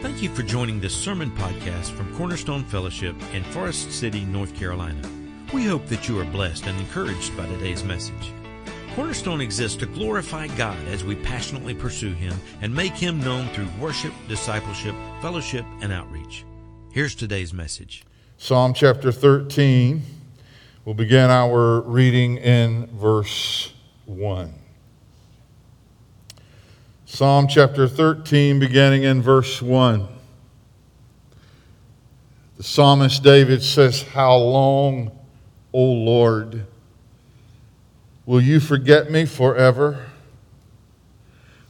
Thank you for joining this sermon podcast from Cornerstone Fellowship in Forest City, North Carolina. We hope that you are blessed and encouraged by today's message. Cornerstone exists to glorify God as we passionately pursue Him and make Him known through worship, discipleship, fellowship, and outreach. Here's today's message Psalm chapter 13. We'll begin our reading in verse 1. Psalm chapter 13, beginning in verse 1. The psalmist David says, How long, O Lord, will you forget me forever?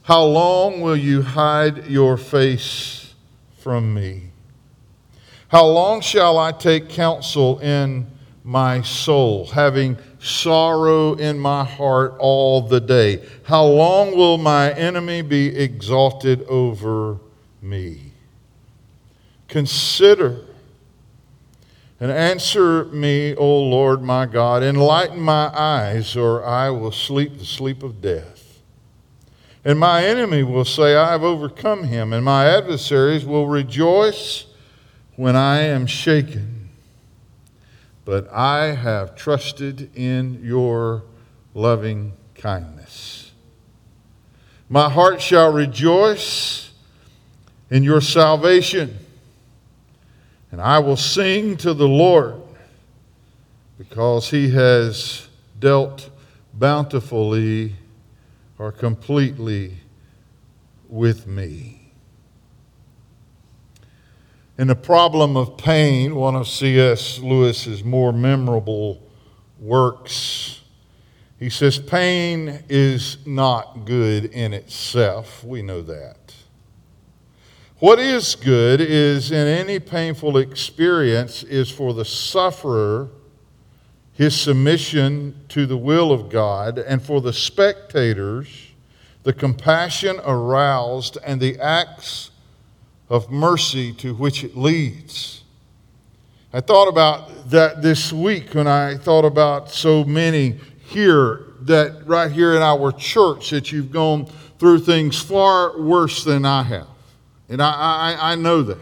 How long will you hide your face from me? How long shall I take counsel in my soul, having sorrow in my heart all the day? How long will my enemy be exalted over me? Consider and answer me, O Lord my God. Enlighten my eyes, or I will sleep the sleep of death. And my enemy will say, I have overcome him, and my adversaries will rejoice when I am shaken. But I have trusted in your loving kindness. My heart shall rejoice in your salvation, and I will sing to the Lord because he has dealt bountifully or completely with me. In The Problem of Pain, one of C.S. Lewis's more memorable works, he says, Pain is not good in itself. We know that. What is good is in any painful experience is for the sufferer his submission to the will of God, and for the spectators, the compassion aroused and the acts of mercy to which it leads. I thought about that this week when I thought about so many here that right here in our church that you've gone through things far worse than I have. And I, I, I know that.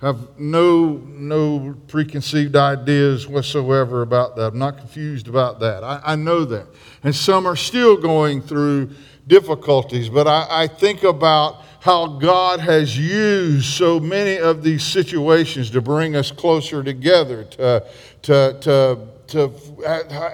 Have no, no preconceived ideas whatsoever about that. I'm not confused about that. I, I know that. And some are still going through difficulties, but I, I think about how God has used so many of these situations to bring us closer together, to, to, to, to,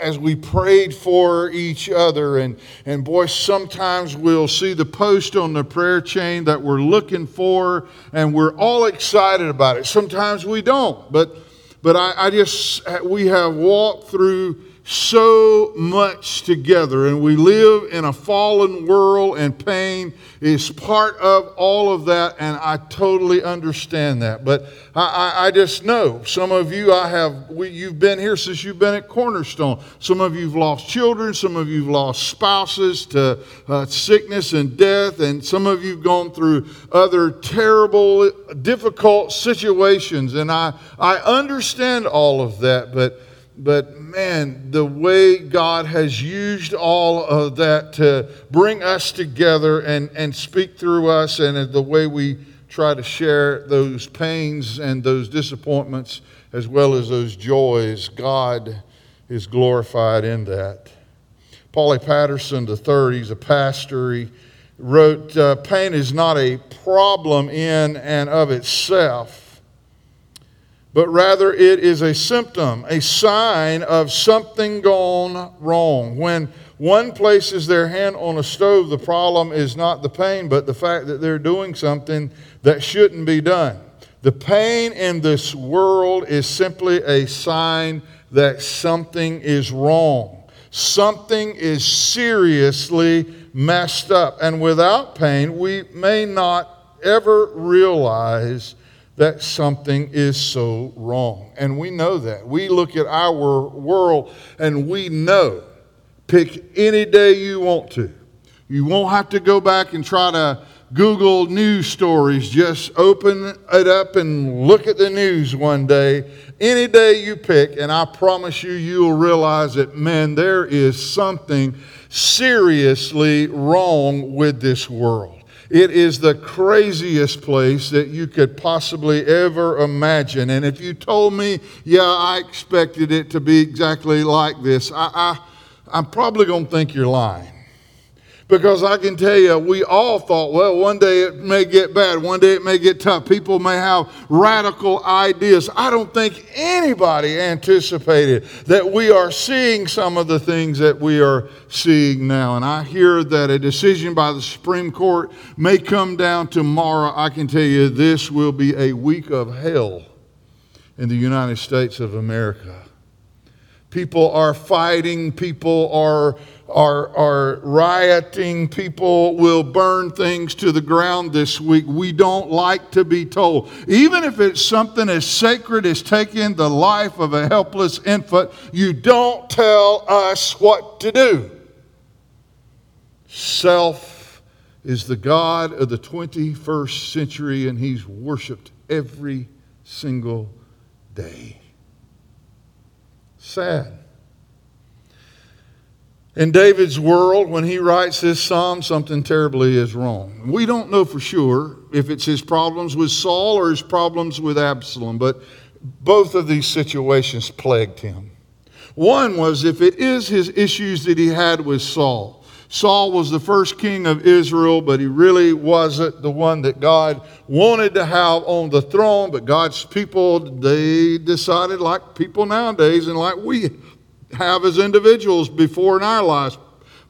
as we prayed for each other. And, and boy, sometimes we'll see the post on the prayer chain that we're looking for, and we're all excited about it. Sometimes we don't, but, but I, I just, we have walked through so much together, and we live in a fallen world, and pain is part of all of that, and I totally understand that. But I, I, I just know some of you, I have, we, you've been here since you've been at Cornerstone. Some of you've lost children, some of you've lost spouses to uh, sickness and death, and some of you've gone through other terrible, difficult situations, and I, I understand all of that, but but man, the way God has used all of that to bring us together and, and speak through us, and the way we try to share those pains and those disappointments as well as those joys, God is glorified in that. Paulie Patterson III, he's a pastor, he wrote, uh, Pain is not a problem in and of itself but rather it is a symptom, a sign of something gone wrong. When one places their hand on a stove, the problem is not the pain, but the fact that they're doing something that shouldn't be done. The pain in this world is simply a sign that something is wrong. Something is seriously messed up. And without pain, we may not ever realize that something is so wrong. And we know that. We look at our world and we know. Pick any day you want to. You won't have to go back and try to Google news stories. Just open it up and look at the news one day, any day you pick, and I promise you, you'll realize that, man, there is something seriously wrong with this world. It is the craziest place that you could possibly ever imagine. And if you told me, yeah, I expected it to be exactly like this, I, I, I'm probably going to think you're lying. Because I can tell you, we all thought, well, one day it may get bad, one day it may get tough. People may have radical ideas. I don't think anybody anticipated that we are seeing some of the things that we are seeing now. And I hear that a decision by the Supreme Court may come down tomorrow. I can tell you this will be a week of hell in the United States of America. People are fighting, people are are, are rioting. People will burn things to the ground this week. We don't like to be told. Even if it's something as sacred as taking the life of a helpless infant, you don't tell us what to do. Self is the God of the 21st century, and he's worshiped every single day. Sad. In David's world, when he writes this psalm, something terribly is wrong. We don't know for sure if it's his problems with Saul or his problems with Absalom, but both of these situations plagued him. One was if it is his issues that he had with Saul. Saul was the first king of Israel, but he really wasn't the one that God wanted to have on the throne. But God's people, they decided, like people nowadays and like we have as individuals before in our lives.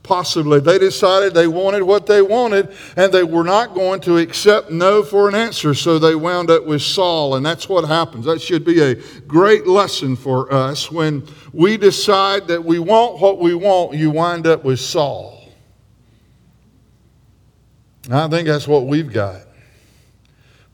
Possibly. They decided they wanted what they wanted and they were not going to accept no for an answer, so they wound up with Saul, and that's what happens. That should be a great lesson for us. When we decide that we want what we want, you wind up with Saul. I think that's what we've got.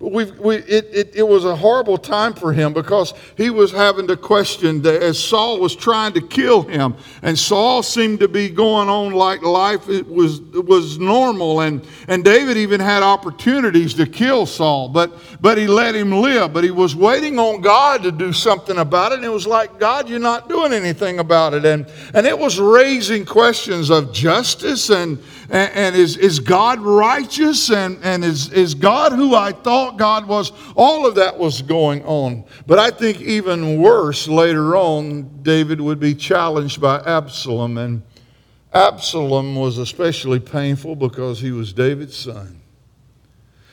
But we've, we, it, it, it, was a horrible time for him because he was having to question that as Saul was trying to kill him. And Saul seemed to be going on like life was, was normal. And, and David even had opportunities to kill Saul, but, but he let him live. But he was waiting on God to do something about it. And it was like, God, you're not doing anything about it. And, and it was raising questions of justice and, and, and is, is God righteous? And, and is, is God who I thought God was? All of that was going on. But I think even worse, later on, David would be challenged by Absalom. And Absalom was especially painful because he was David's son.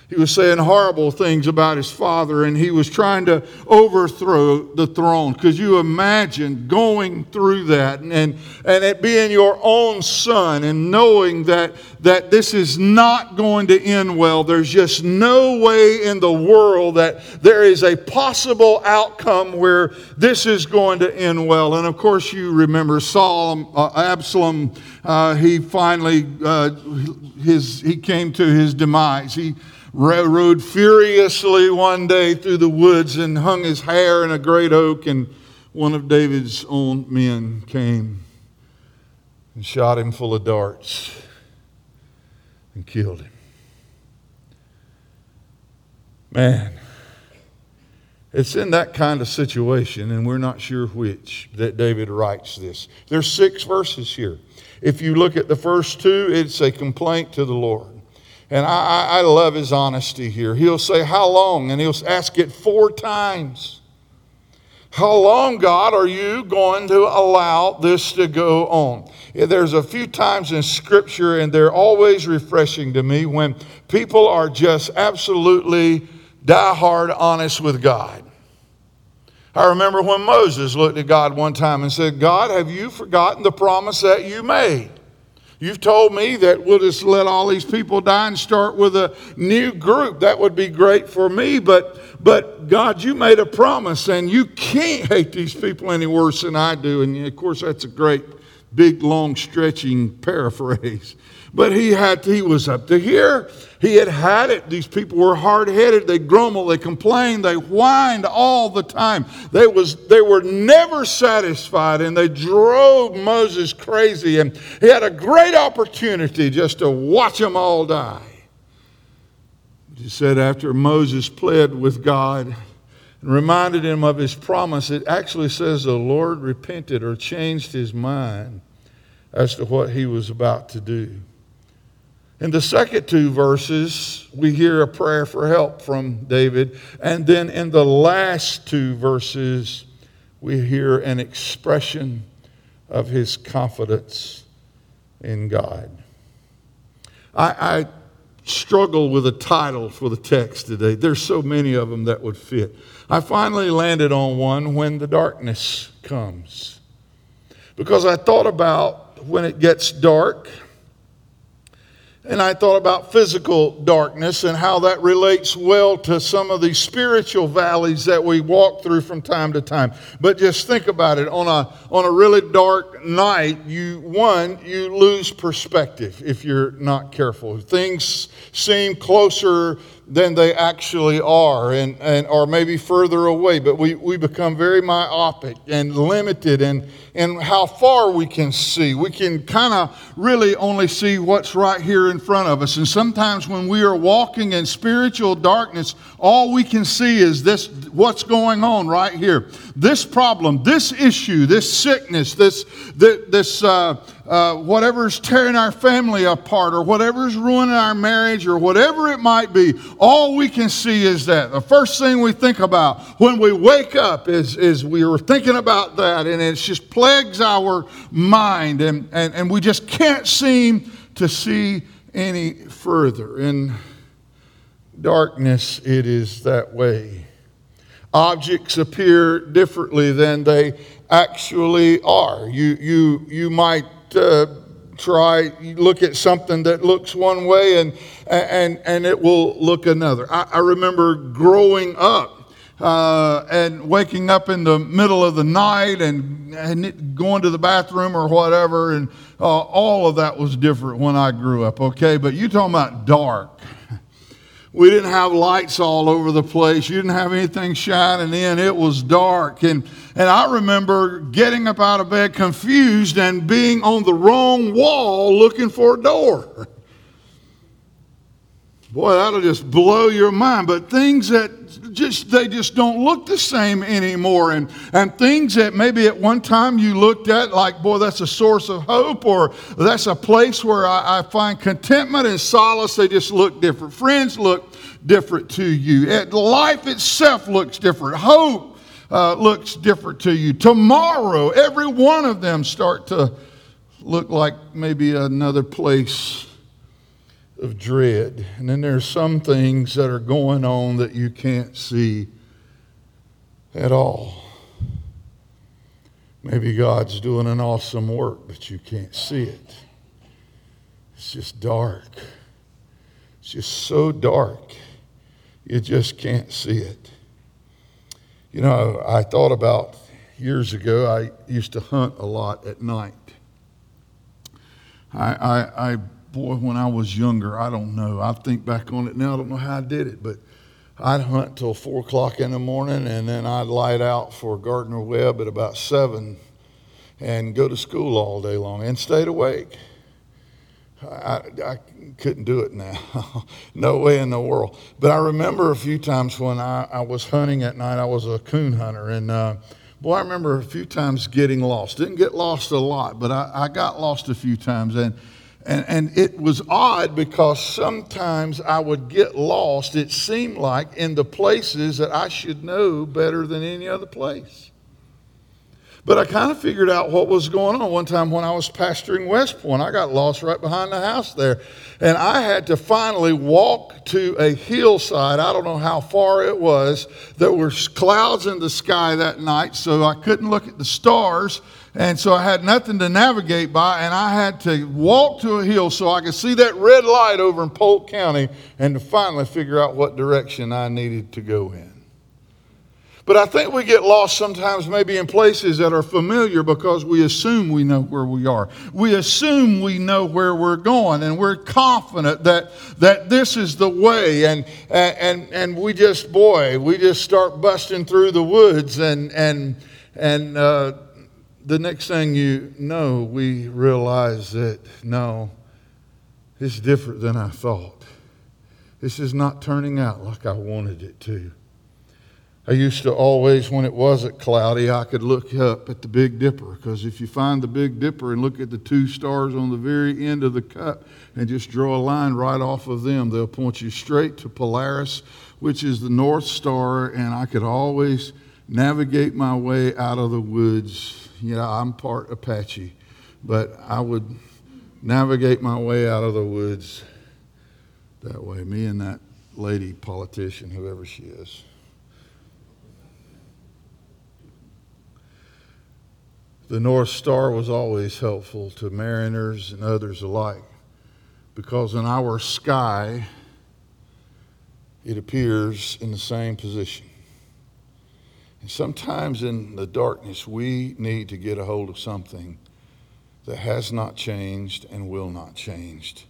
He was saying horrible things about his father, and he was trying to overthrow the throne. Could you imagine going through that and, and, and it being your own son and knowing that, that this is not going to end well? There's just no way in the world that there is a possible outcome where this is going to end well. And of course, you remember Saul, uh, Absalom, uh, he finally, uh, his, he came to his demise. He rode furiously one day through the woods and hung his hair in a great oak, and one of David's own men came and shot him full of darts and killed him. Man, it's in that kind of situation, and we're not sure which, that David writes this. There's six verses here. If you look at the first two, it's a complaint to the Lord. And I, I love his honesty here. He'll say, How long? And he'll ask it four times. How long, God, are you going to allow this to go on? There's a few times in Scripture, and they're always refreshing to me when people are just absolutely die-hard honest with God. I remember when Moses looked at God one time and said, God, have you forgotten the promise that you made? You've told me that we'll just let all these people die and start with a new group. That would be great for me, but but God, you made a promise and you can't hate these people any worse than I do. And of course, that's a great, big, long, stretching paraphrase. But he had he was up to here. He had had it. These people were hard-headed. They grumbled, they complained, they whined all the time. They was they were never satisfied and they drove Moses crazy and he had a great opportunity just to watch them all die. He said after Moses pled with God and reminded him of his promise, it actually says the Lord repented or changed his mind as to what he was about to do. In the second two verses, we hear a prayer for help from David. And then in the last two verses, we hear an expression of his confidence in God. I, I struggle with a title for the text today. There's so many of them that would fit. I finally landed on one when the darkness comes. Because I thought about when it gets dark and I thought about physical darkness and how that relates well to some of the spiritual valleys that we walk through from time to time. But just think about it. On a, on a really dark night, you, one, you lose perspective if you're not careful. Things seem closer than they actually are, and, and or maybe further away. But we, we become very myopic and limited in, in how far we can see. We can kind of really only see what's right here in front of us. And sometimes when we are walking in spiritual darkness, all we can see is this what's going on right here. This problem, this issue, this sickness, this, this, uh, uh, whatever's tearing our family apart or whatever's ruining our marriage or whatever it might be, all we can see is that. The first thing we think about when we wake up is, is we were thinking about that and it just plagues our mind and, and, and we just can't seem to see any further. In darkness, it is that way. Objects appear differently than they actually are. You, you, you might uh, try look at something that looks one way and and and it will look another i, I remember growing up uh, and waking up in the middle of the night and, and going to the bathroom or whatever and uh, all of that was different when i grew up okay but you talking about dark we didn't have lights all over the place. You didn't have anything shining in. It was dark. And, and I remember getting up out of bed confused and being on the wrong wall looking for a door. Boy, that'll just blow your mind. But things that just they just don't look the same anymore. And and things that maybe at one time you looked at like, boy, that's a source of hope, or that's a place where I, I find contentment and solace, they just look different. Friends look different to you. Life itself looks different. Hope uh, looks different to you. Tomorrow, every one of them start to look like maybe another place of dread. And then there's some things that are going on that you can't see at all. Maybe God's doing an awesome work, but you can't see it. It's just dark. It's just so dark. You just can't see it. You know, I thought about years ago, I used to hunt a lot at night. I, I, I boy, when I was younger, I don't know. I think back on it now, I don't know how I did it, but I'd hunt till four o'clock in the morning, and then I'd light out for Gardner Webb at about seven, and go to school all day long and stayed awake. I, I couldn't do it now. no way in the world. But I remember a few times when I, I was hunting at night, I was a coon hunter. And uh, boy, I remember a few times getting lost. Didn't get lost a lot, but I, I got lost a few times. And, and, and it was odd because sometimes I would get lost, it seemed like, in the places that I should know better than any other place. But I kind of figured out what was going on. One time when I was pastoring West Point, I got lost right behind the house there. And I had to finally walk to a hillside. I don't know how far it was. There were clouds in the sky that night, so I couldn't look at the stars. And so I had nothing to navigate by, and I had to walk to a hill so I could see that red light over in Polk County and to finally figure out what direction I needed to go in. But I think we get lost sometimes maybe in places that are familiar because we assume we know where we are. We assume we know where we're going and we're confident that, that this is the way. And, and, and we just, boy, we just start busting through the woods and, and, and uh, the next thing you know, we realize that no, it's different than I thought. This is not turning out like I wanted it to. I used to always, when it wasn't cloudy, I could look up at the Big Dipper because if you find the Big Dipper and look at the two stars on the very end of the cup and just draw a line right off of them, they'll point you straight to Polaris, which is the North Star, and I could always navigate my way out of the woods. Yeah, I'm part Apache, but I would navigate my way out of the woods that way. Me and that lady politician, whoever she is. The North Star was always helpful to mariners and others alike because in our sky, it appears in the same position. Sometimes in the darkness, we need to get a hold of something that has not changed and will not change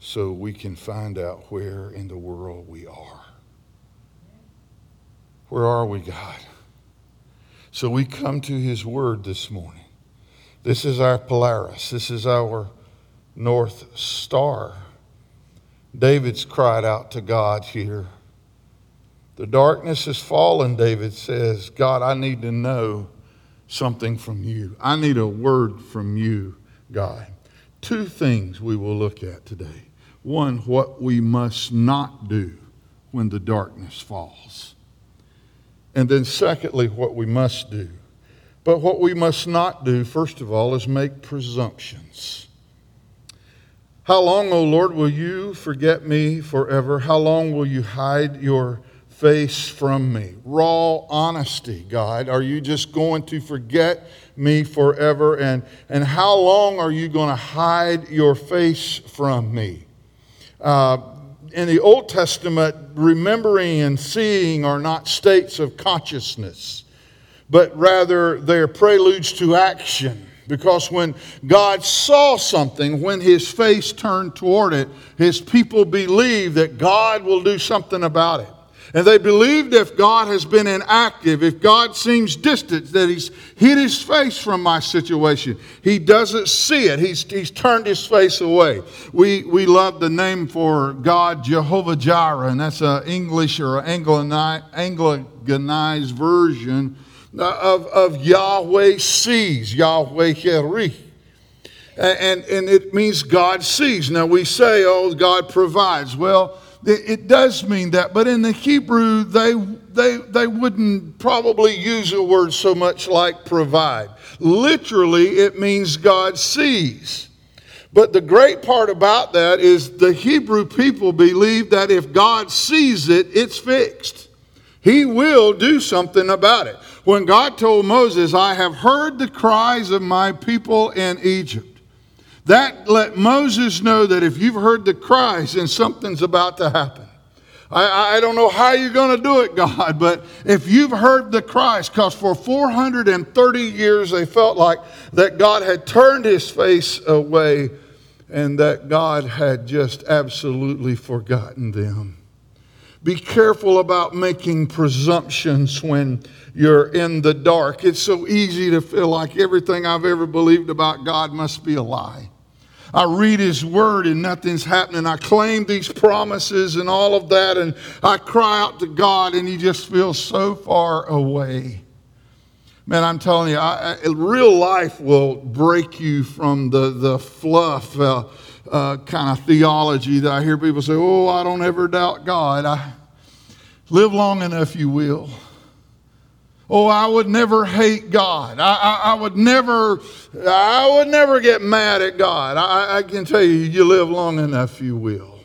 so we can find out where in the world we are. Where are we, God? So we come to his word this morning. This is our Polaris. This is our North Star. David's cried out to God here. The darkness has fallen, David says. God, I need to know something from you. I need a word from you, God. Two things we will look at today. One, what we must not do when the darkness falls. And then, secondly, what we must do. But what we must not do, first of all, is make presumptions. How long, O Lord, will you forget me forever? How long will you hide your face from me? Raw honesty, God. Are you just going to forget me forever? And, and how long are you going to hide your face from me? Uh, in the Old Testament, remembering and seeing are not states of consciousness, but rather they're preludes to action. Because when God saw something, when his face turned toward it, his people believe that God will do something about it. And they believed if God has been inactive, if God seems distant, that He's hid His face from my situation. He doesn't see it, He's, he's turned His face away. We, we love the name for God, Jehovah Jireh, and that's an English or an Anglicanized version of, of Yahweh sees, Yahweh Yireh. And, and it means God sees. Now we say, oh, God provides. Well, it does mean that, but in the Hebrew, they, they, they wouldn't probably use a word so much like provide. Literally, it means God sees. But the great part about that is the Hebrew people believe that if God sees it, it's fixed. He will do something about it. When God told Moses, I have heard the cries of my people in Egypt. That let Moses know that if you've heard the cries, then something's about to happen. I, I don't know how you're going to do it, God, but if you've heard the cries, because for 430 years they felt like that God had turned his face away and that God had just absolutely forgotten them. Be careful about making presumptions when you're in the dark. It's so easy to feel like everything I've ever believed about God must be a lie. I read His Word and nothing's happening. I claim these promises and all of that, and I cry out to God, and He just feels so far away. Man, I'm telling you, I, I, real life will break you from the, the fluff uh, uh, kind of theology that I hear people say, oh, I don't ever doubt God. I live long enough, you will. Oh, I would never hate God. I, I, I, would never, I would never get mad at God. I, I can tell you, you live long enough, you will.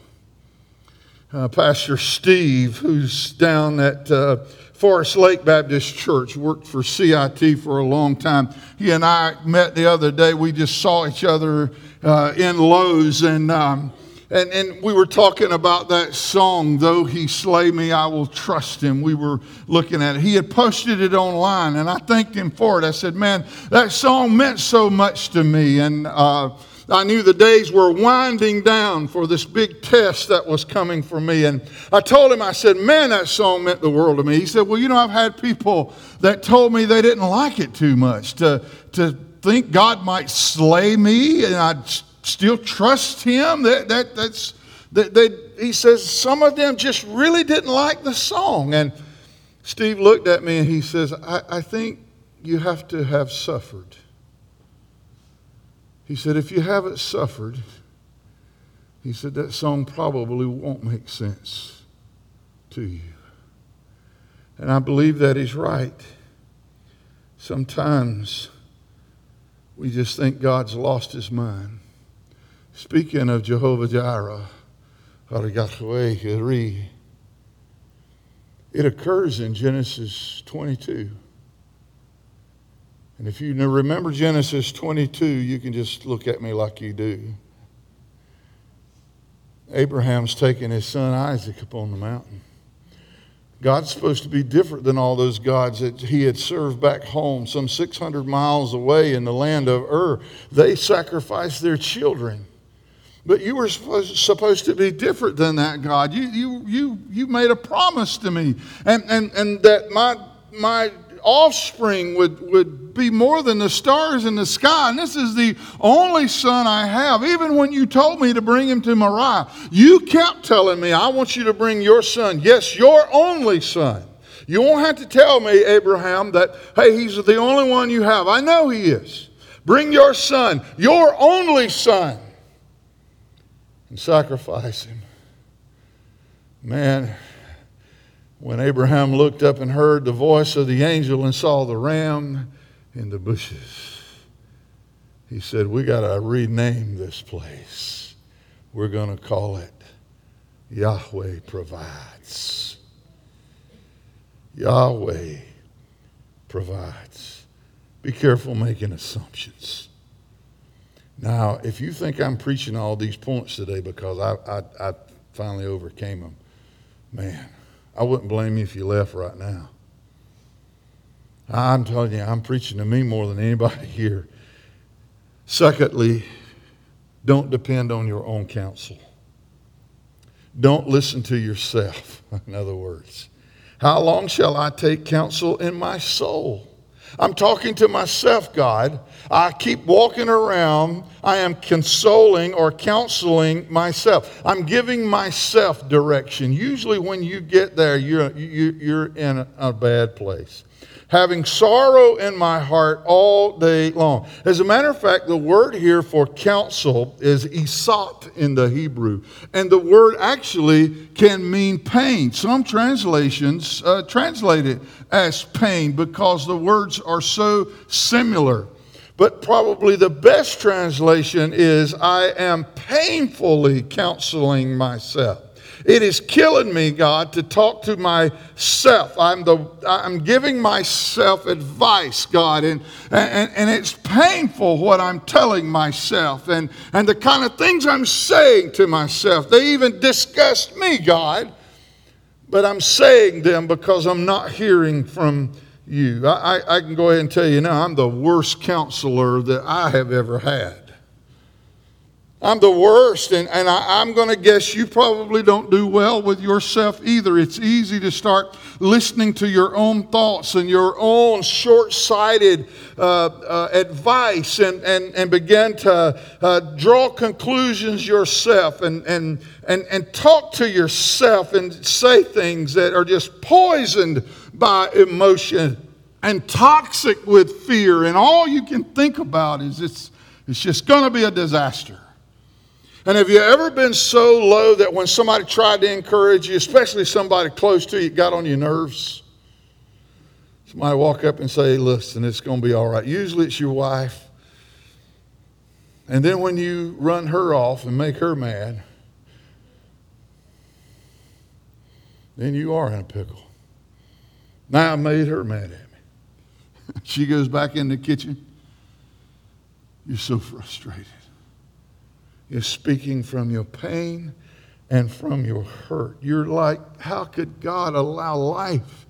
Uh, Pastor Steve, who's down at uh, Forest Lake Baptist Church, worked for CIT for a long time. He and I met the other day. We just saw each other uh, in Lowe's, and um, and, and we were talking about that song, Though He Slay Me, I Will Trust Him. We were looking at it. He had posted it online, and I thanked him for it. I said, Man, that song meant so much to me. And uh, I knew the days were winding down for this big test that was coming for me. And I told him, I said, Man, that song meant the world to me. He said, Well, you know, I've had people that told me they didn't like it too much, to, to think God might slay me, and I'd still trust him. That, that, that's, that, they, he says some of them just really didn't like the song. And Steve looked at me and he says, I, I think you have to have suffered. He said, if you haven't suffered, he said, that song probably won't make sense to you. And I believe that he's right. Sometimes we just think God's lost his mind. Speaking of Jehovah Jireh, it occurs in Genesis 22. And if you remember Genesis 22, you can just look at me like you do. Abraham's taking his son Isaac up on the mountain. God's supposed to be different than all those gods that he had served back home, some 600 miles away in the land of Ur. They sacrificed their children. But you were supposed, to be different than that, God. You, you, you, you made a promise to me, and, and, and that my, my offspring would, would be more than the stars in the sky. And this is the only son I have. Even when you told me to bring him to Moriah, you kept telling me, I want you to bring your son. Yes, your only son. You won't have to tell me, Abraham, that, hey, he's the only one you have. I know he is. Bring your son, your only son, and sacrifice him. Man, when Abraham looked up and heard the voice of the angel and saw the ram in the bushes, he said, We got to rename this place. We're going to call it Yahweh Provides. Yahweh provides. Be careful making assumptions. Now, if you think I'm preaching all these points today because I, I, I finally overcame them, man, I wouldn't blame you if you left right now. I'm telling you, I'm preaching to me more than anybody here. Secondly, don't depend on your own counsel. Don't listen to yourself, in other words. How long shall I take counsel in my soul? I'm talking to myself, God. I keep walking around. I am consoling or counseling myself. I'm giving myself direction. Usually, when you get there, you're, you're in a bad place having sorrow in my heart all day long. As a matter of fact, the word here for counsel is isat in the Hebrew. And the word actually can mean pain. Some translations uh, translate it as pain because the words are so similar. But probably the best translation is I am painfully counseling myself. It is killing me, God, to talk to myself. I'm, the, I'm giving myself advice, God, and, and, and it's painful what I'm telling myself and, and the kind of things I'm saying to myself. They even disgust me, God, but I'm saying them because I'm not hearing from you. I, I, I can go ahead and tell you now, I'm the worst counselor that I have ever had. I'm the worst, and, and I, am going to guess you probably don't do well with yourself either. It's easy to start listening to your own thoughts and your own short sighted uh, uh, advice and, and, and begin to uh, draw conclusions yourself and, and, and, and talk to yourself and say things that are just poisoned by emotion and toxic with fear. And all you can think about is it's, it's just going to be a disaster. And have you ever been so low that when somebody tried to encourage you, especially somebody close to you, got on your nerves? Somebody walk up and say, listen, it's going to be all right. Usually it's your wife. And then when you run her off and make her mad, then you are in a pickle. Now I made her mad at me. she goes back in the kitchen. You're so frustrated is speaking from your pain and from your hurt. You're like, how could God allow life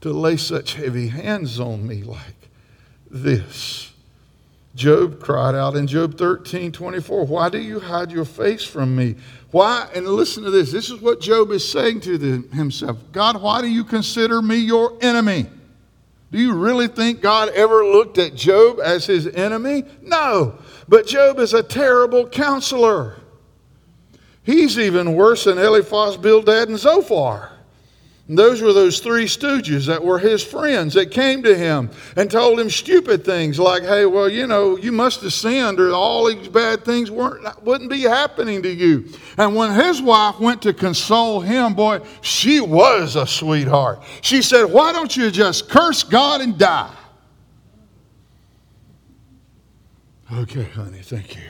to lay such heavy hands on me like this? Job cried out in Job 13, 24, Why do you hide your face from me? Why? And listen to this. This is what Job is saying to the, himself God, why do you consider me your enemy? Do you really think God ever looked at Job as his enemy? No. But Job is a terrible counselor. He's even worse than Eliphaz, Bildad, and Zophar. And those were those three stooges that were his friends that came to him and told him stupid things like, hey, well, you know, you must have sinned or all these bad things weren't, wouldn't be happening to you. And when his wife went to console him, boy, she was a sweetheart. She said, why don't you just curse God and die? Okay, honey, thank you.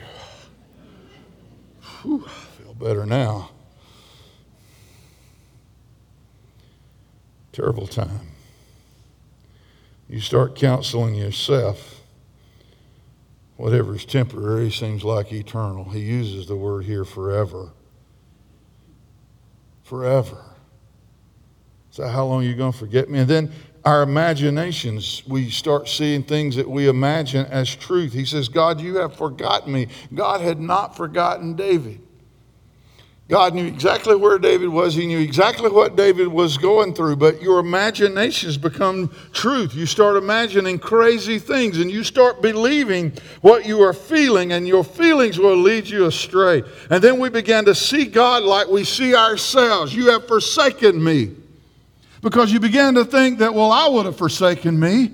Whew, I feel better now. Terrible time. You start counseling yourself. Whatever is temporary seems like eternal. He uses the word here forever. Forever. So, how long are you going to forget me? And then our imaginations, we start seeing things that we imagine as truth. He says, God, you have forgotten me. God had not forgotten David. God knew exactly where David was. He knew exactly what David was going through, but your imaginations become truth. You start imagining crazy things and you start believing what you are feeling, and your feelings will lead you astray. And then we began to see God like we see ourselves. You have forsaken me. Because you began to think that, well, I would have forsaken me.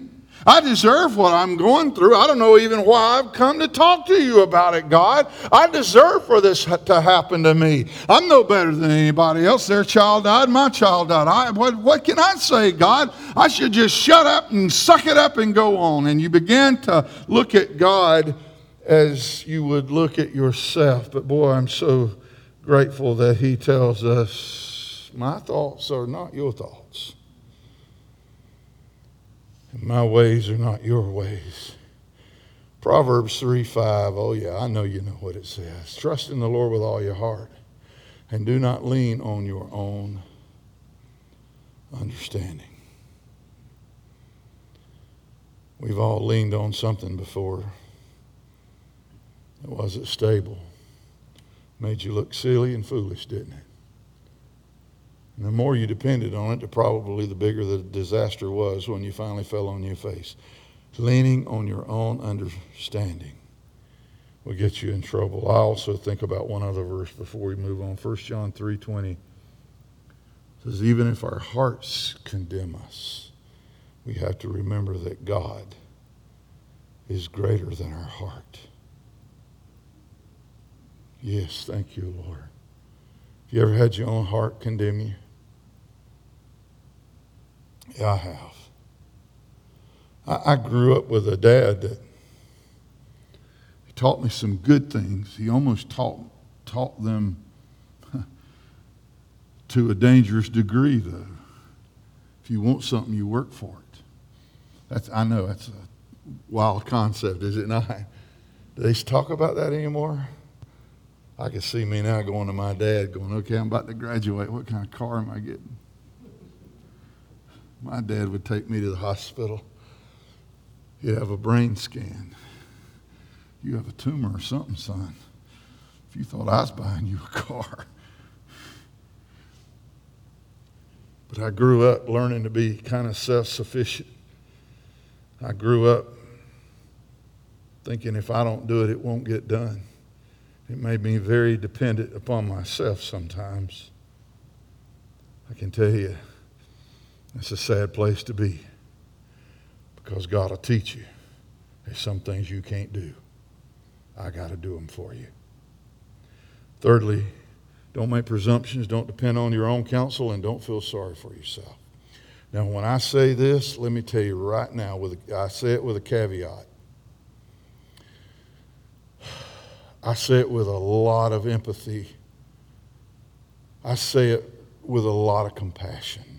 I deserve what I'm going through. I don't know even why I've come to talk to you about it, God. I deserve for this to happen to me. I'm no better than anybody else. Their child died, my child died. I, what, what can I say, God? I should just shut up and suck it up and go on. And you begin to look at God as you would look at yourself. But boy, I'm so grateful that He tells us, My thoughts are not your thoughts. My ways are not your ways. Proverbs 3 5. Oh, yeah, I know you know what it says. Trust in the Lord with all your heart and do not lean on your own understanding. We've all leaned on something before. It wasn't stable. Made you look silly and foolish, didn't it? And the more you depended on it, the probably the bigger the disaster was when you finally fell on your face. Leaning on your own understanding will get you in trouble. I also think about one other verse before we move on. 1 John 3.20 says, even if our hearts condemn us, we have to remember that God is greater than our heart. Yes, thank you, Lord. Have you ever had your own heart condemn you? Yeah, I have. I, I grew up with a dad that he taught me some good things. He almost taught, taught them to a dangerous degree, though. If you want something, you work for it. That's, I know that's a wild concept, is it not? Do they talk about that anymore? I can see me now going to my dad, going, okay, I'm about to graduate. What kind of car am I getting? My dad would take me to the hospital. He'd have a brain scan. You have a tumor or something, son. If you thought I was buying you a car. But I grew up learning to be kind of self sufficient. I grew up thinking if I don't do it, it won't get done. It made me very dependent upon myself sometimes. I can tell you, it's a sad place to be because God will teach you. There's some things you can't do. I got to do them for you. Thirdly, don't make presumptions. Don't depend on your own counsel, and don't feel sorry for yourself. Now, when I say this, let me tell you right now, with a, I say it with a caveat. I say it with a lot of empathy. I say it with a lot of compassion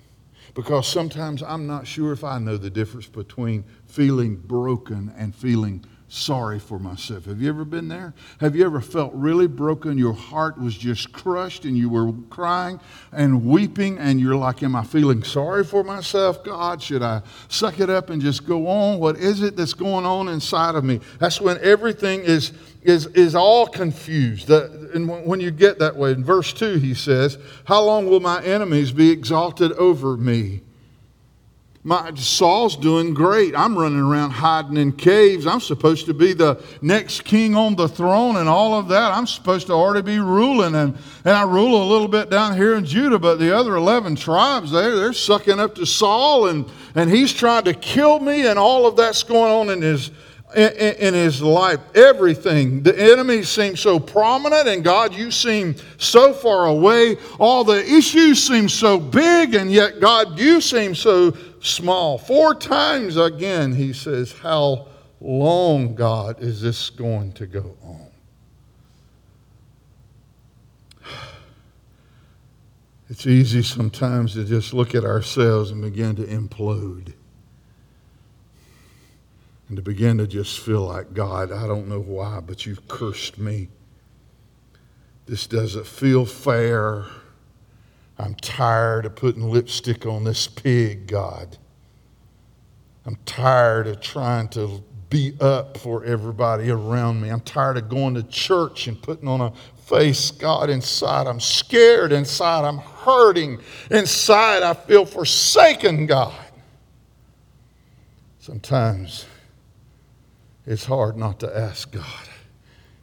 because sometimes I'm not sure if I know the difference between feeling broken and feeling sorry for myself. Have you ever been there? Have you ever felt really broken? Your heart was just crushed and you were crying and weeping and you're like, Am I feeling sorry for myself? God, should I suck it up and just go on? What is it that's going on inside of me? That's when everything is is, is all confused. and when you get that way, in verse 2, he says, How long will my enemies be exalted over me? My, Saul's doing great. I'm running around hiding in caves. I'm supposed to be the next king on the throne and all of that. I'm supposed to already be ruling. And, and I rule a little bit down here in Judah, but the other 11 tribes, they're, they're sucking up to Saul, and, and he's trying to kill me, and all of that's going on in his in, in, his life. Everything. The enemy seems so prominent, and God, you seem so far away. All the issues seem so big, and yet, God, you seem so small. Four times again, he says, How long, God, is this going to go on? It's easy sometimes to just look at ourselves and begin to implode and to begin to just feel like, God, I don't know why, but you've cursed me. This doesn't feel fair. I'm tired of putting lipstick on this pig, God. I'm tired of trying to be up for everybody around me. I'm tired of going to church and putting on a face, God, inside. I'm scared inside. I'm hurting inside. I feel forsaken, God. Sometimes it's hard not to ask God,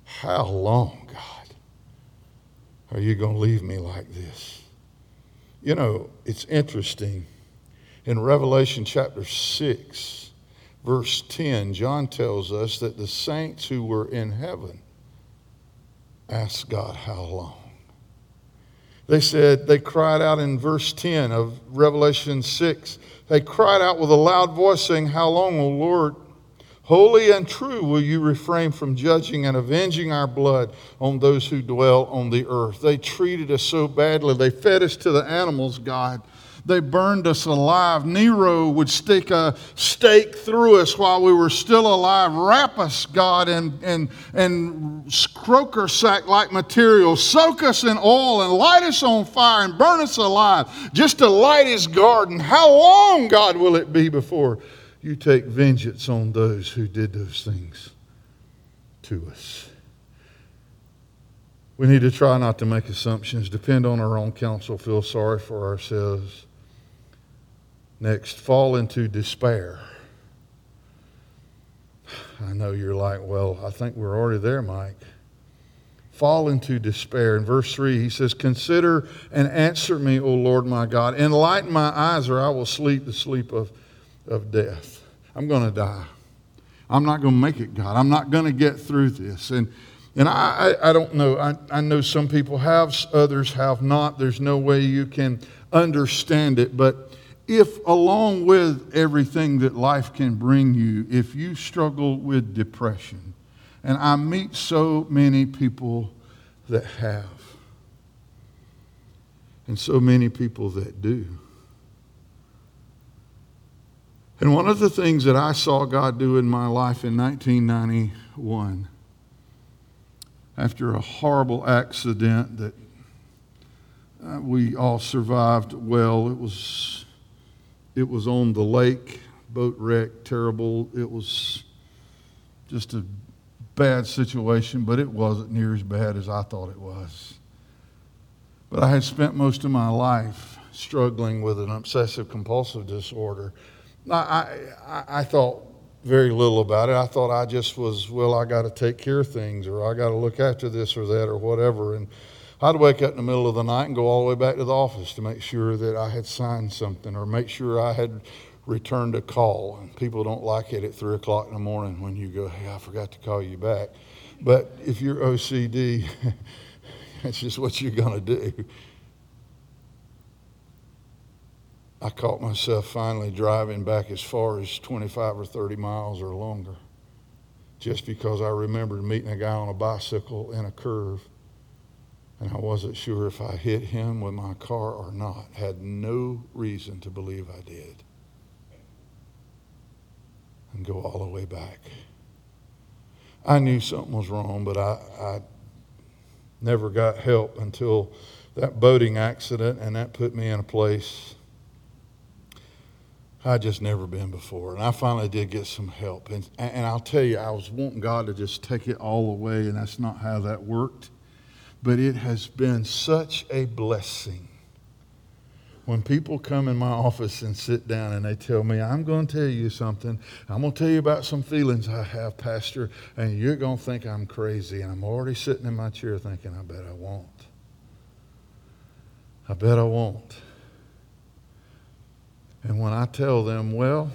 How long, God, are you going to leave me like this? You know, it's interesting. In Revelation chapter 6, verse 10, John tells us that the saints who were in heaven asked God, How long? They said, they cried out in verse 10 of Revelation 6. They cried out with a loud voice, saying, How long, O Lord? Holy and true will you refrain from judging and avenging our blood on those who dwell on the earth. They treated us so badly. They fed us to the animals, God. They burned us alive. Nero would stick a stake through us while we were still alive, wrap us, God, in, in, in croaker sack like material, soak us in oil, and light us on fire and burn us alive just to light his garden. How long, God, will it be before you take vengeance on those who did those things to us. We need to try not to make assumptions, depend on our own counsel, feel sorry for ourselves. Next, fall into despair. I know you're like, well, I think we're already there, Mike. Fall into despair. In verse 3, he says, Consider and answer me, O Lord my God. Enlighten my eyes, or I will sleep the sleep of of death. I'm going to die. I'm not going to make it, God. I'm not going to get through this. And, and I, I, don't know. I, I know some people have, others have not. There's no way you can understand it. But if, along with everything that life can bring you, if you struggle with depression, and I meet so many people that have, and so many people that do. And one of the things that I saw God do in my life in 1991, after a horrible accident that uh, we all survived well, it was, it was on the lake, boat wreck, terrible. It was just a bad situation, but it wasn't near as bad as I thought it was. But I had spent most of my life struggling with an obsessive compulsive disorder I, I, I thought very little about it. I thought I just was, well, I got to take care of things or I got to look after this or that or whatever. And I'd wake up in the middle of the night and go all the way back to the office to make sure that I had signed something or make sure I had returned a call. And people don't like it at 3 o'clock in the morning when you go, hey, I forgot to call you back. But if you're OCD, that's just what you're going to do. I caught myself finally driving back as far as 25 or 30 miles or longer just because I remembered meeting a guy on a bicycle in a curve and I wasn't sure if I hit him with my car or not. Had no reason to believe I did. And go all the way back. I knew something was wrong, but I, I never got help until that boating accident, and that put me in a place I just never been before. And I finally did get some help. And, and I'll tell you, I was wanting God to just take it all away, and that's not how that worked. But it has been such a blessing when people come in my office and sit down and they tell me, I'm going to tell you something, I'm going to tell you about some feelings I have, Pastor, and you're going to think I'm crazy. And I'm already sitting in my chair thinking, I bet I won't. I bet I won't. And when I tell them, well,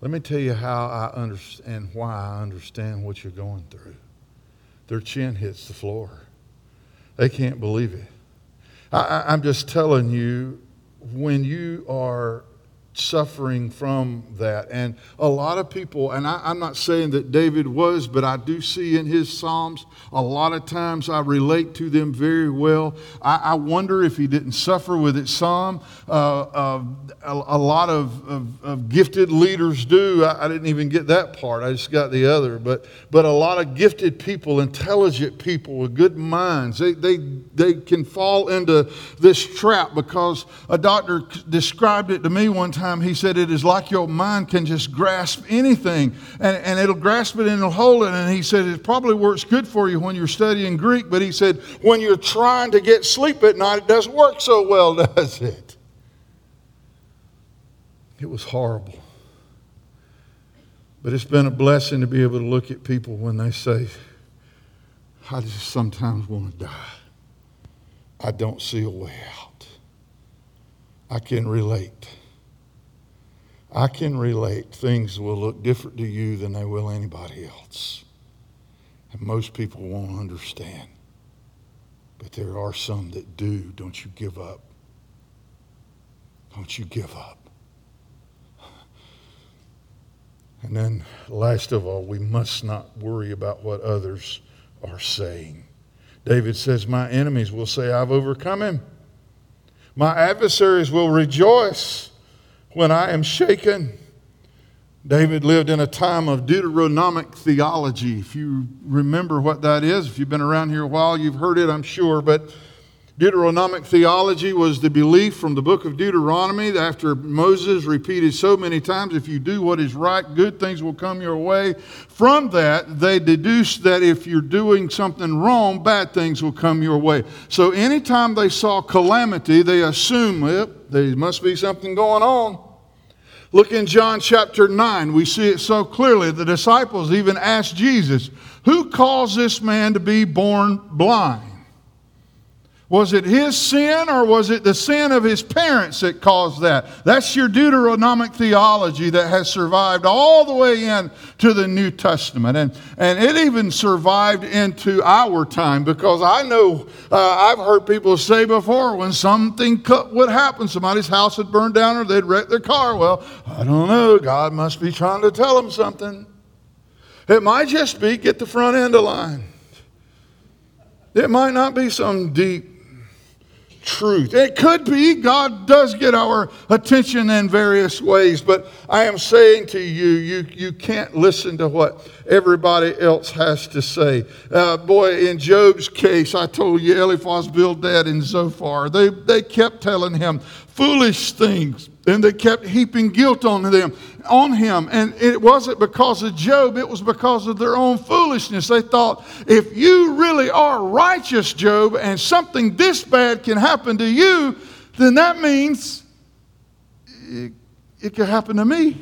let me tell you how I understand why I understand what you're going through. Their chin hits the floor. They can't believe it. I, I'm just telling you, when you are suffering from that. And a lot of people, and I, am not saying that David was, but I do see in his Psalms, a lot of times I relate to them very well. I, I wonder if he didn't suffer with it some. Uh, uh, a, a, lot of, of, of, gifted leaders do. I, I, didn't even get that part, I just got the other. But, but a lot of gifted people, intelligent people with good minds, they, they, they can fall into this trap because a doctor described it to me one time time, he said, It is like your mind can just grasp anything and, and it'll grasp it and it'll hold it. And he said, It probably works good for you when you're studying Greek, but he said, When you're trying to get sleep at night, it doesn't work so well, does it? It was horrible. But it's been a blessing to be able to look at people when they say, I just sometimes want to die. I don't see a way out. I can relate. I can relate. Things will look different to you than they will anybody else. And most people won't understand. But there are some that do. Don't you give up. Don't you give up. And then, last of all, we must not worry about what others are saying. David says, My enemies will say, I've overcome him. My adversaries will rejoice when I am shaken. David lived in a time of Deuteronomic theology. If you remember what that is, if you've been around here a while, you've heard it, I'm sure. But Deuteronomic theology was the belief from the book of Deuteronomy that after Moses repeated so many times, if you do what is right, good things will come your way. From that, they deduced that if you're doing something wrong, bad things will come your way. So anytime they saw calamity, they assumed, well, there must be something going on. Look in John chapter 9. We see it so clearly. The disciples even asked Jesus, Who caused this man to be born blind? Was it his sin or was it the sin of his parents that caused that? That's your Deuteronomic theology that has survived all the way into the New Testament. And, and it even survived into our time because I know uh, I've heard people say before when something would happen, somebody's house would burn down or they'd wreck their car. Well, I don't know. God must be trying to tell them something. It might just be get the front end aligned. It might not be some deep truth. It could be God does get our attention in various ways, but I am saying to you, you, you can't listen to what everybody else has to say. Uh, boy, in Job's case, I told you Eliphaz, Bildad, and Zophar, they, they kept telling him foolish things and they kept heaping guilt on them on him. And it wasn't because of Job it was because of their own foolishness. They thought if you really are righteous Job and something this bad can happen to you then that means it, it could happen to me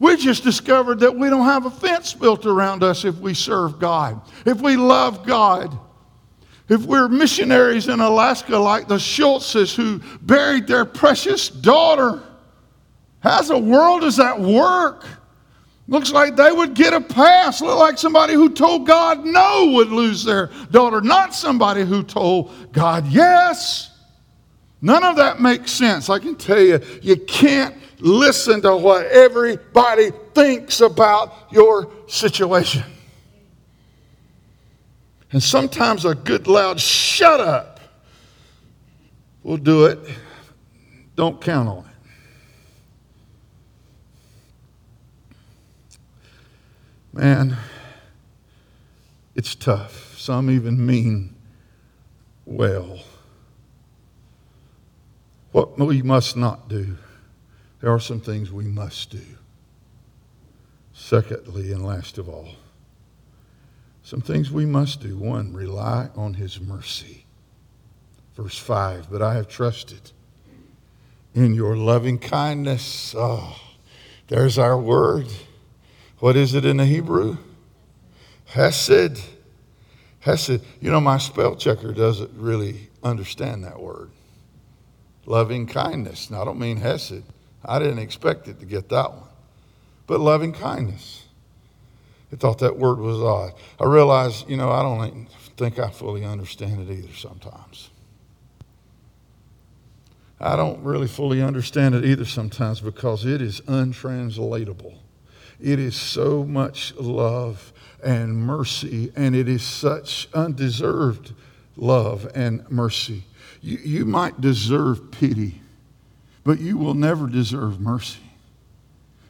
we just discovered that we don't have a fence built around us if we serve god if we love god if we're missionaries in Alaska like the Schultzes who buried their precious daughter, how the world does that work? Looks like they would get a pass. Look like somebody who told God no would lose their daughter, not somebody who told God yes. None of that makes sense. I can tell you, you can't listen to what everybody thinks about your situation. And sometimes a good loud shut up will do it. Don't count on it. Man, it's tough. Some even mean well. What we must not do, there are some things we must do. Secondly, and last of all, some things we must do. One, rely on His mercy. Verse 5 But I have trusted in your loving kindness. Oh, there's our word. What is it in the Hebrew? Hesed. Hesed. You know, my spell checker doesn't really understand that word. Loving kindness. Now, I don't mean Hesed. I didn't expect it to get that one. But loving kindness. I thought that word was odd. I realized, you know, I don't think I fully understand it either sometimes. I don't really fully understand it either sometimes because it is untranslatable. It is so much love and mercy, and it is such undeserved love and mercy. You, you might deserve pity, but you will never deserve mercy.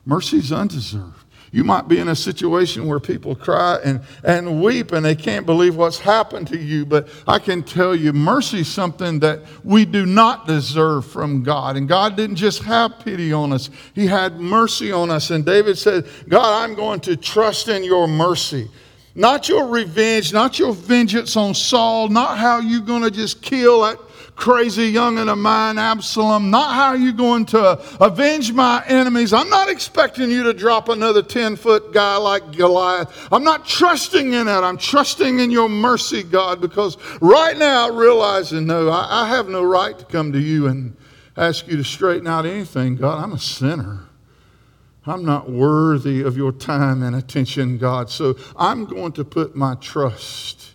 Mercy is undeserved. You might be in a situation where people cry and, and weep and they can't believe what's happened to you. But I can tell you, mercy is something that we do not deserve from God. And God didn't just have pity on us, He had mercy on us. And David said, God, I'm going to trust in your mercy. Not your revenge, not your vengeance on Saul, not how you're going to just kill that crazy youngin' of mine, Absalom, not how you're going to avenge my enemies. I'm not expecting you to drop another 10 foot guy like Goliath. I'm not trusting in that. I'm trusting in your mercy, God, because right now, realizing, no, I, I have no right to come to you and ask you to straighten out anything. God, I'm a sinner. I'm not worthy of your time and attention, God. So I'm going to put my trust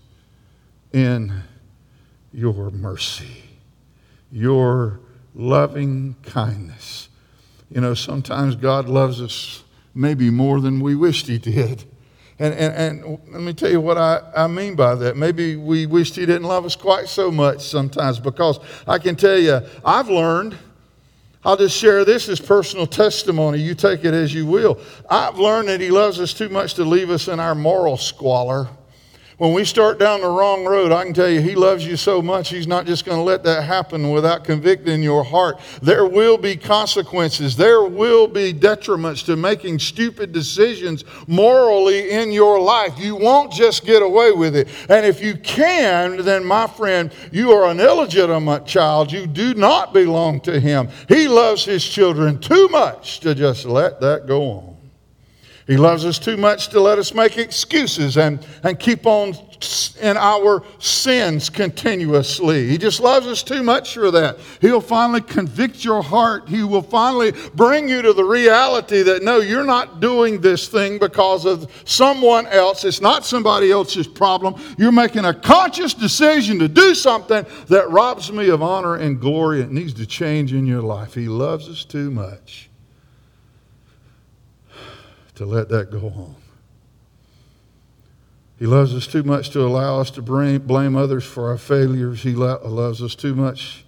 in your mercy your loving kindness. You know, sometimes God loves us maybe more than we wished He did. And, and, and let me tell you what I, I mean by that. Maybe we wished He didn't love us quite so much sometimes because I can tell you, I've learned. I'll just share this as personal testimony. You take it as you will. I've learned that He loves us too much to leave us in our moral squalor. When we start down the wrong road, I can tell you, He loves you so much, He's not just going to let that happen without convicting your heart. There will be consequences, there will be detriments to making stupid decisions morally in your life. You won't just get away with it. And if you can, then, my friend, you are an illegitimate child. You do not belong to Him. He loves His children too much to just let that go on. He loves us too much to let us make excuses and, and keep on in our sins continuously. He just loves us too much for that. He'll finally convict your heart. He will finally bring you to the reality that no, you're not doing this thing because of someone else. It's not somebody else's problem. You're making a conscious decision to do something that robs me of honor and glory. It needs to change in your life. He loves us too much to let that go on. He loves us too much to allow us to blame others for our failures. He loves us too much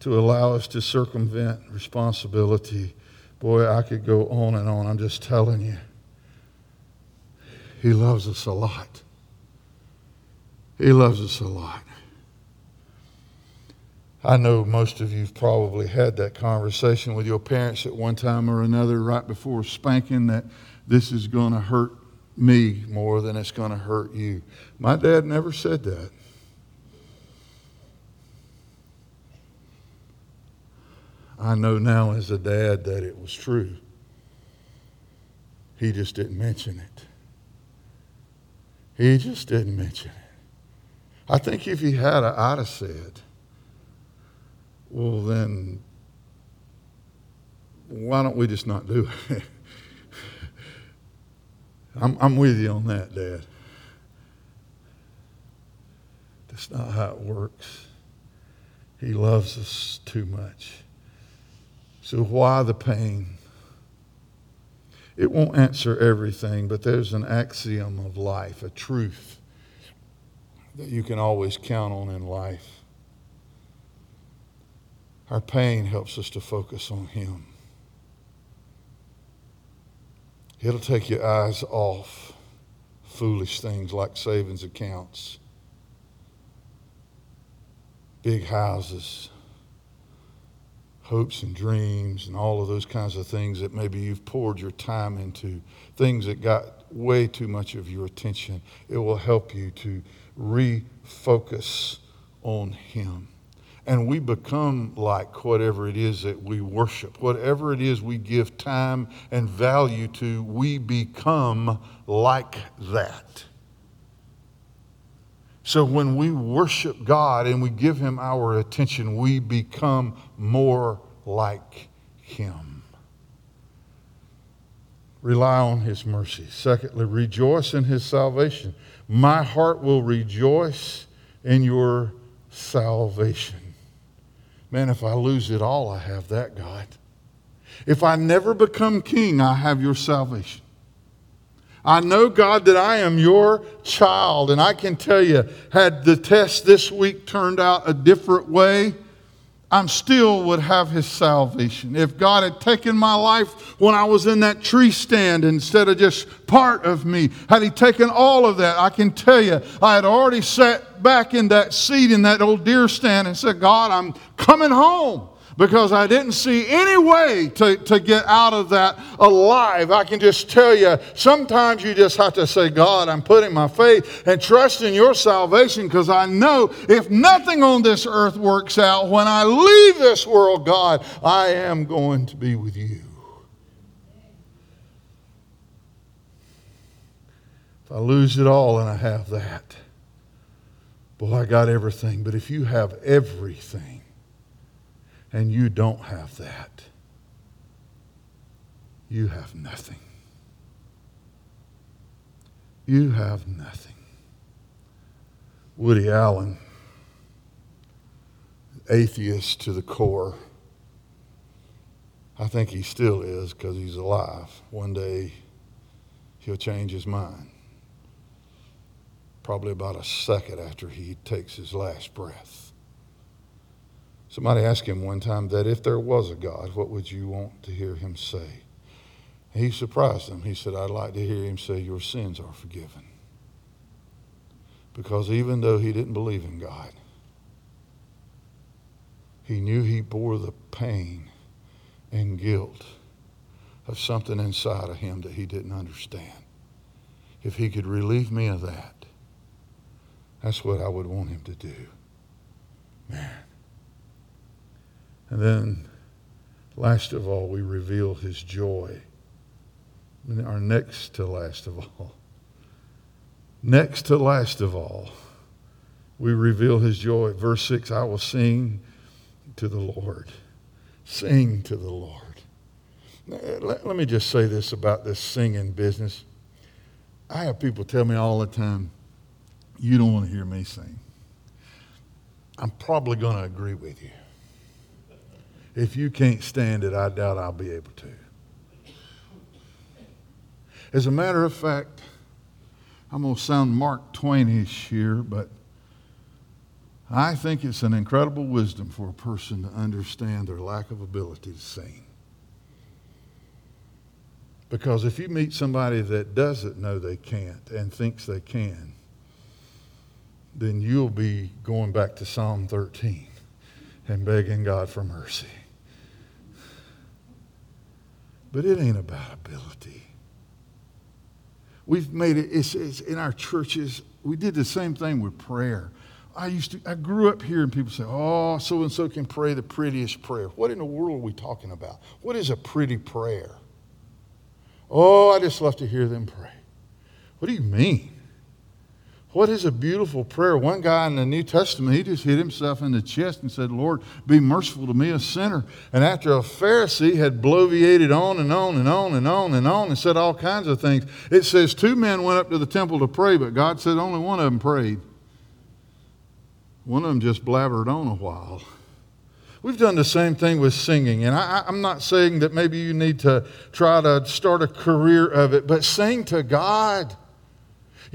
to allow us to circumvent responsibility. Boy, I could go on and on. I'm just telling you. He loves us a lot. He loves us a lot. I know most of you've probably had that conversation with your parents at one time or another right before spanking that this is going to hurt me more than it's going to hurt you. My dad never said that. I know now as a dad that it was true. He just didn't mention it. He just didn't mention it. I think if he had, I'd have said, well, then why don't we just not do it? I'm, I'm with you on that, Dad. That's not how it works. He loves us too much. So, why the pain? It won't answer everything, but there's an axiom of life, a truth that you can always count on in life. Our pain helps us to focus on Him. It'll take your eyes off foolish things like savings accounts, big houses, hopes and dreams, and all of those kinds of things that maybe you've poured your time into, things that got way too much of your attention. It will help you to refocus on Him. And we become like whatever it is that we worship, whatever it is we give time and value to, we become like that. So when we worship God and we give Him our attention, we become more like Him. Rely on His mercy. Secondly, rejoice in His salvation. My heart will rejoice in your salvation. Man, if I lose it all, I have that, God. If I never become king, I have your salvation. I know, God, that I am your child. And I can tell you, had the test this week turned out a different way, I still would have his salvation. If God had taken my life when I was in that tree stand instead of just part of me, had he taken all of that, I can tell you, I had already sat back in that seat in that old deer stand and said, God, I'm coming home because I didn't see any way to, to get out of that alive. I can just tell you, sometimes you just have to say, God, I'm putting my faith and trust in your salvation because I know if nothing on this earth works out, when I leave this world, God, I am going to be with you. If I lose it all and I have that, boy, I got everything. But if you have everything, and you don't have that, you have nothing. You have nothing. Woody Allen, atheist to the core. I think he still is because he's alive. One day he'll change his mind. Probably about a second after he takes his last breath. Somebody asked him one time that if there was a God, what would you want to hear him say? he surprised them. He said, I'd like to hear him say, Your sins are forgiven. Because even though he didn't believe in God, he knew he bore the pain and guilt of something inside of him that he didn't understand. If he could relieve me of that, that's what I would want him to do. Man. And then, last of all, we reveal his joy. And our next to last of all. Next to last of all, we reveal his joy. Verse 6 I will sing to the Lord. Sing to the Lord. Let, let me just say this about this singing business. I have people tell me all the time, you don't want to hear me sing. I'm probably going to agree with you. If you can't stand it, I doubt I'll be able to. As a matter of fact, I'm going to sound Mark Twainish here, but I think it's an incredible wisdom for a person to understand their lack of ability to sing. Because if you meet somebody that doesn't know they can't and thinks they can, then you'll be going back to Psalm 13 and begging God for mercy. But it ain't about ability. We've made it, it's, it's in our churches, we did the same thing with prayer. I used to, I grew up hearing people say, oh, so and so can pray the prettiest prayer. What in the world are we talking about? What is a pretty prayer? Oh, I just love to hear them pray. What do you mean? What is a beautiful prayer? One guy in the New Testament, he just hit himself in the chest and said, Lord, be merciful to me, a sinner. And after a Pharisee had bloviated on and on and on and on and on and said all kinds of things, it says two men went up to the temple to pray, but God said only one of them prayed. One of them just blabbered on a while. We've done the same thing with singing, and I, am not saying that maybe you need to try to start a career of it, but sing to God.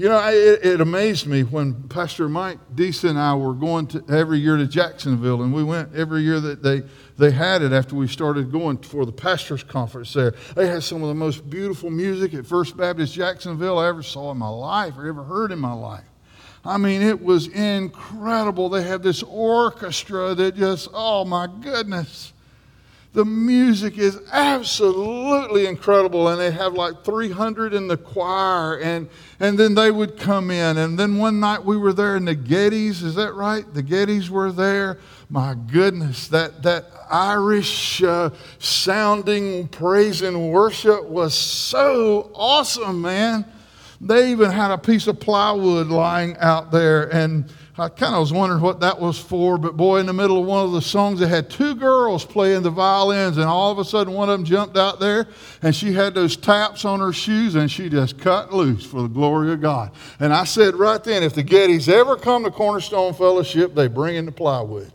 You know, it, it, amazed me when Pastor Mike Deesa and I were going to, every year to Jacksonville, and we went every year that they, they had it after we started going for the pastors' conference there. They had some of the most beautiful music at First Baptist Jacksonville I ever saw in my life or ever heard in my life. I mean, it was incredible. They had this orchestra that just, oh my goodness. The music is absolutely incredible, and they have like 300 in the choir, and, and then they would come in. And then one night we were there, and the Gettys, is that right? The Gettys were there. my goodness, that, that Irish uh, sounding praise and worship was so awesome, man. They even had a piece of plywood lying out there, and I kind of was wondering what that was for, but boy, in the middle of one of the songs, they had two girls playing the violins, and all of a sudden one of them jumped out there, and she had those taps on her shoes, and she just cut loose for the glory of God. And I said right then, if the Gettys ever come to Cornerstone Fellowship, they bring in the plywood.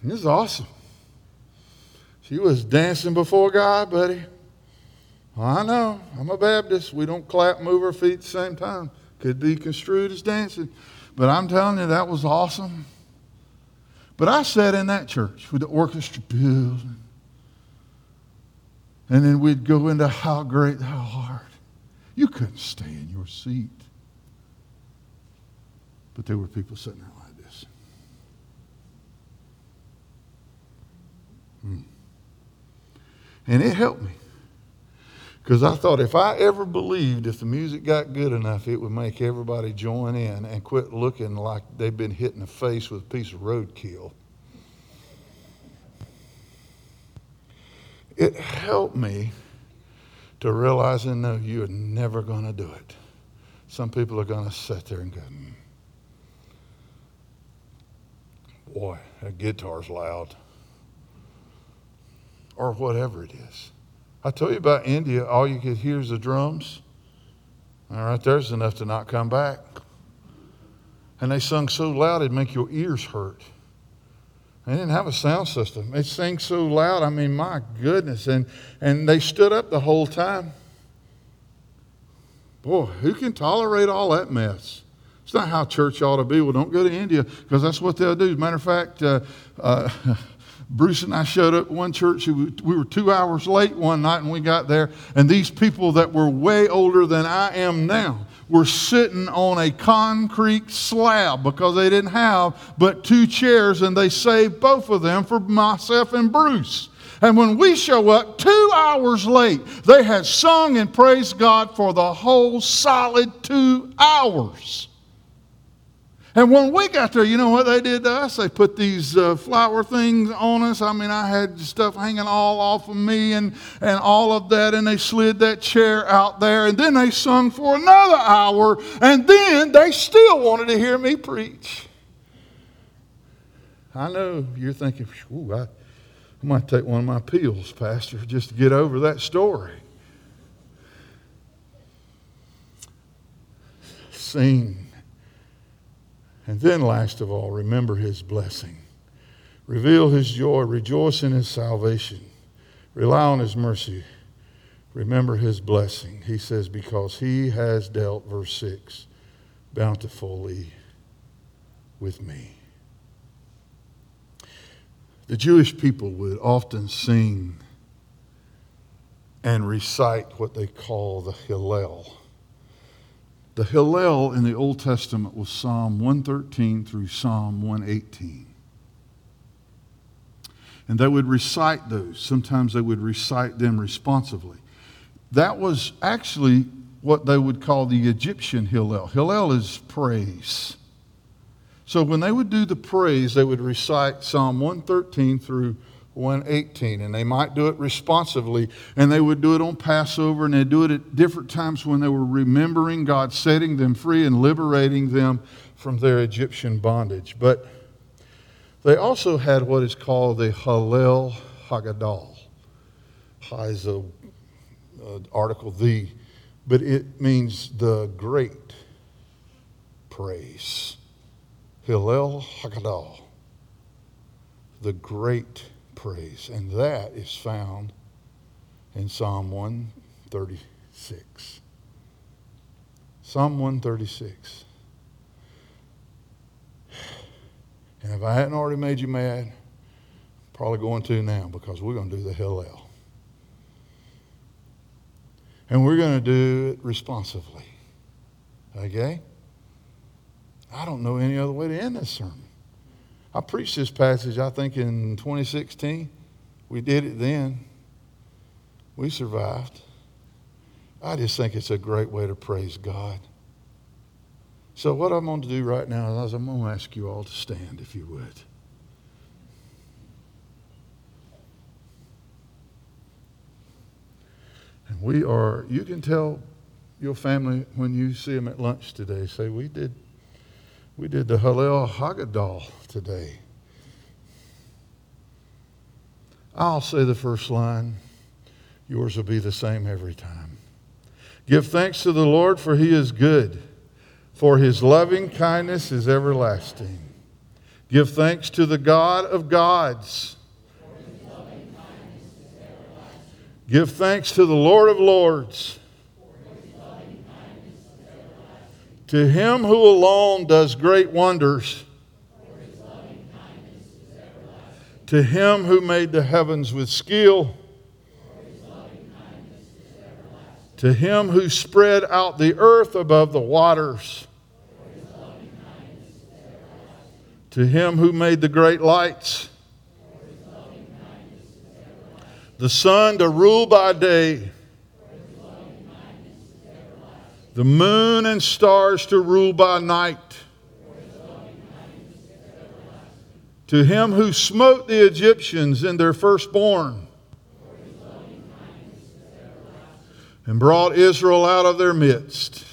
This is awesome. She was dancing before God, buddy. I know. I'm a Baptist. We don't clap, move our feet at the same time. Could be construed as dancing. But I'm telling you, that was awesome. But I sat in that church with the orchestra building. And then we'd go into how great thou art. You couldn't stay in your seat. But there were people sitting there like this. Hmm. And it helped me. Because I thought if I ever believed if the music got good enough, it would make everybody join in and quit looking like they've been hit in the face with a piece of roadkill. It helped me to realize and know you are never going to do it. Some people are going to sit there and go, mm. boy, that guitar's loud. Or whatever it is. I told you about India, all you could hear is the drums. All right, there's enough to not come back. And they sung so loud it'd make your ears hurt. They didn't have a sound system. They sang so loud, I mean, my goodness. And, and they stood up the whole time. Boy, who can tolerate all that mess? It's not how church ought to be. Well, don't go to India because that's what they'll do. As a matter of fact, uh, uh, Bruce and I showed up one church. We were two hours late one night and we got there, and these people that were way older than I am now were sitting on a concrete slab because they didn't have but two chairs, and they saved both of them for myself and Bruce. And when we show up two hours late, they had sung and praised God for the whole solid two hours. And when we got there, you know what they did to us? They put these uh, flower things on us. I mean, I had stuff hanging all off of me and, and all of that, and they slid that chair out there, and then they sung for another hour, and then they still wanted to hear me preach. I know you're thinking, ooh, I, I might take one of my pills, Pastor, just to get over that story. Sing and then, last of all, remember his blessing. Reveal his joy, rejoice in his salvation, rely on his mercy, remember his blessing. He says, Because he has dealt, verse 6, bountifully with me. The Jewish people would often sing and recite what they call the Hallel. The Hallel in the Old Testament was Psalm 113 through Psalm 118. And they would recite those. Sometimes they would recite them responsively. That was actually what they would call the Egyptian Hallel. Hallel is praise. So when they would do the praise, they would recite Psalm 113 through 118 and they might do it responsively and they would do it on passover and they'd do it at different times when they were remembering god setting them free and liberating them from their egyptian bondage. But they also had what is called the hallel haggadah ha is a, article the but it means the great praise. Hallel haggadah the great praise. And that is found in Psalm 136. Psalm 136. And if I hadn't already made you mad, probably going to now because we're going to do the Hallel. And we're going to do it responsively. Okay? I don't know any other way to end this sermon. I preached this passage, I think, in 2016. We did it then. We survived. I just think it's a great way to praise God. So, what I'm going to do right now is I'm going to ask you all to stand, if you would. And we are, you can tell your family when you see them at lunch today, say, we did, we did the Hallel Haggadah today. I'll say the first line. Yours will be the same every time. Give thanks to the Lord, for he is good for his loving kindness is everlasting. Give thanks to the God of gods. Give thanks to the Lord of lords. To him who alone does great wonders. To him who made the heavens with skill. To him who spread out the earth above the waters. To him who made the great lights. The sun to rule by day. The moon and stars to rule by night. To him who smote the Egyptians in their firstborn and brought Israel out of their midst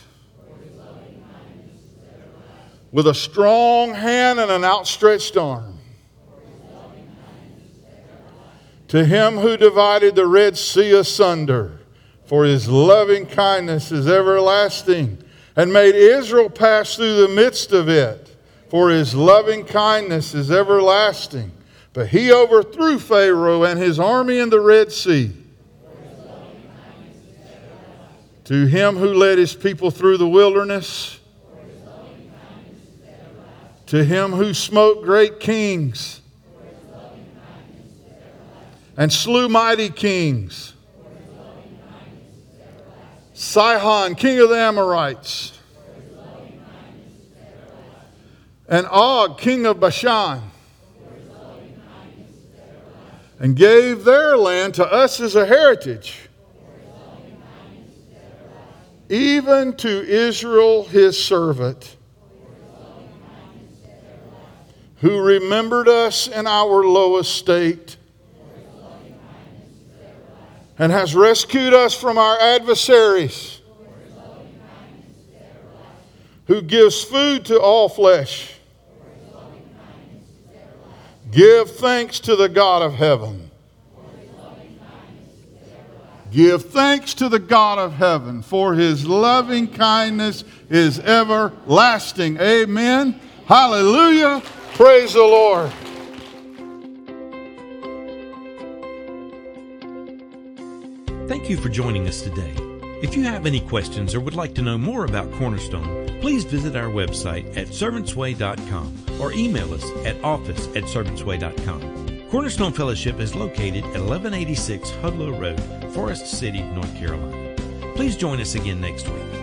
with a strong hand and an outstretched arm. To him who divided the Red Sea asunder, for his loving kindness is everlasting, and made Israel pass through the midst of it, for his loving kindness is everlasting. But he overthrew Pharaoh and his army in the Red Sea to him who led his people through the wilderness, to him who smote great kings and slew mighty kings, Sihon, king of the Amorites, and Og, king of Bashan, and gave their land to us as a heritage even to Israel his servant, who remembered us in our low estate and has rescued us from our adversaries, who gives food to all flesh. Give thanks to the God of heaven Give thanks to the God of heaven, for his loving kindness is everlasting. Amen. Hallelujah. Praise the Lord. Thank you for joining us today. If you have any questions or would like to know more about Cornerstone, please visit our website at servantsway.com or email us at office at servantsway.com. Cornerstone Fellowship is located at 1186 Hudlow Road, Forest City, North Carolina. Please join us again next week.